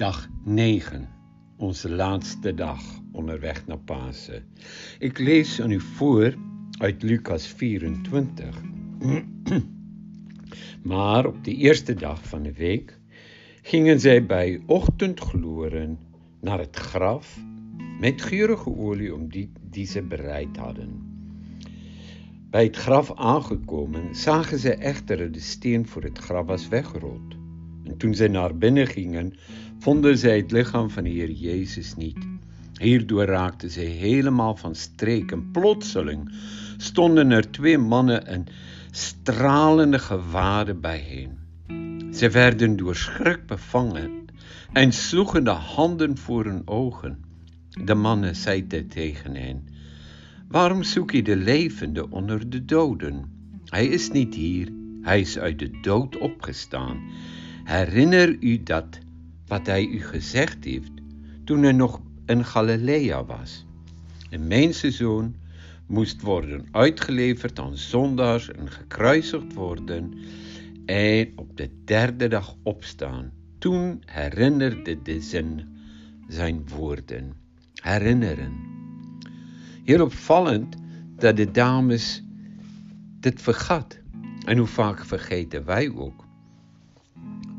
Dag 9, onze laatste dag onderweg naar Pasen. Ik lees aan u voor uit Lucas 24. maar op de eerste dag van de week gingen zij bij ochtendgloren naar het graf met geurige olie om die, die ze bereid hadden. Bij het graf aangekomen zagen ze echter dat de steen voor het graf was weggerold. En toen zij naar binnen gingen, vonden zij het lichaam van Heer Jezus niet. Hierdoor raakten zij helemaal van streek en plotseling stonden er twee mannen en stralende gewaden bij hen. Ze werden door schrik bevangen en sloegen de handen voor hun ogen. De mannen zeiden tegen hen: Waarom zoek je de levende onder de doden? Hij is niet hier, hij is uit de dood opgestaan. Herinner u dat wat hij u gezegd heeft toen hij nog in Galilea was. Een mensenzoon moest worden uitgeleverd aan zondaars en gekruisigd worden en op de derde dag opstaan. Toen herinnerde de zin zijn woorden. Herinneren. Heel opvallend dat de dames dit vergat. En hoe vaak vergeten wij ook.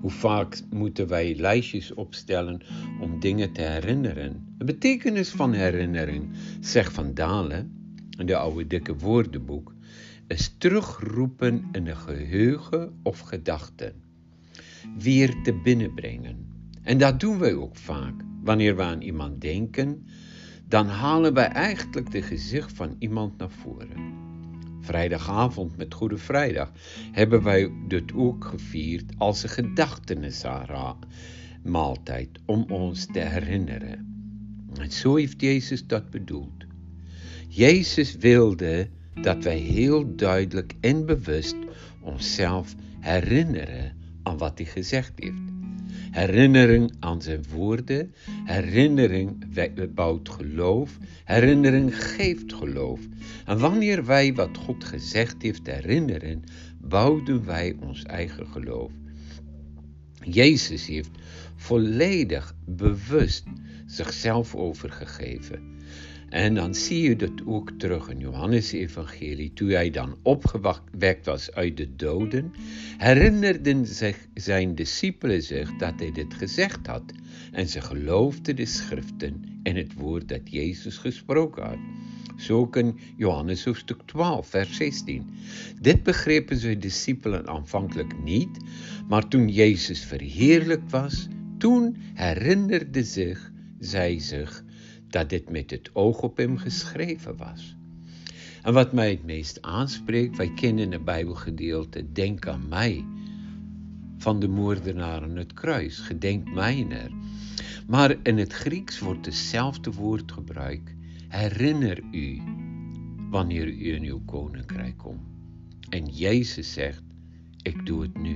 Hoe vaak moeten wij lijstjes opstellen om dingen te herinneren? De betekenis van herinnering, zegt Van Dalen, in de oude dikke woordenboek, is terugroepen in een geheugen of gedachten. Weer te binnenbrengen. En dat doen wij ook vaak. Wanneer we aan iemand denken, dan halen wij eigenlijk de gezicht van iemand naar voren vrijdagavond met Goede Vrijdag, hebben wij dit ook gevierd als een gedachtenismaaltijd om ons te herinneren. En zo heeft Jezus dat bedoeld. Jezus wilde dat wij heel duidelijk en bewust onszelf herinneren aan wat hij gezegd heeft. Herinnering aan zijn woorden, herinnering bouwt geloof, herinnering geeft geloof. En wanneer wij wat God gezegd heeft herinneren, bouwden wij ons eigen geloof. Jezus heeft volledig bewust zichzelf overgegeven. En dan zie je dat ook terug in Johannes Evangelie. Toen hij dan opgewekt was uit de doden, herinnerden zich zijn discipelen zich dat hij dit gezegd had. En ze geloofden de schriften en het woord dat Jezus gesproken had. Zo in Johannes hoofdstuk 12, vers 16. Dit begrepen zijn discipelen aanvankelijk niet, maar toen Jezus verheerlijkt was, toen herinnerden zich, zij zich dat dit met het oog op hem geschreven was. En wat mij het meest aanspreekt, wij kennen het Bijbelgedeelte, denk aan mij, van de moordenaar aan het kruis, gedenk mijner. Maar in het Grieks wordt hetzelfde woord gebruikt, herinner u, wanneer u in uw koninkrijk komt. En Jezus zegt, ik doe het nu.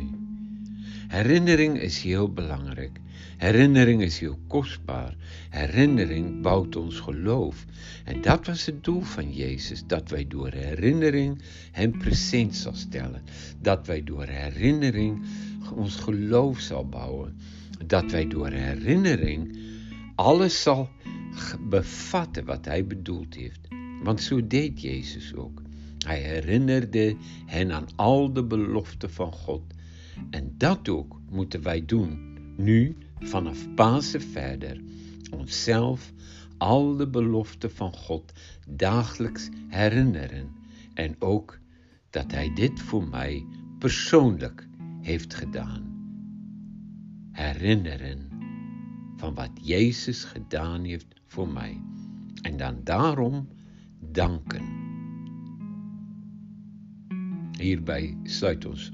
Herinnering is heel belangrijk. Herinnering is heel kostbaar. Herinnering bouwt ons geloof. En dat was het doel van Jezus, dat wij door herinnering Hem present zal stellen. Dat wij door herinnering ons geloof zal bouwen. Dat wij door herinnering alles zal bevatten wat Hij bedoeld heeft. Want zo deed Jezus ook. Hij herinnerde hen aan al de beloften van God. En dat ook moeten wij doen, nu vanaf Pasen verder. Onszelf al de beloften van God dagelijks herinneren. En ook dat Hij dit voor mij persoonlijk heeft gedaan. Herinneren van wat Jezus gedaan heeft voor mij. En dan daarom danken. Hierbij sluit ons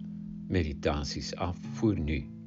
meditaties af voor nu.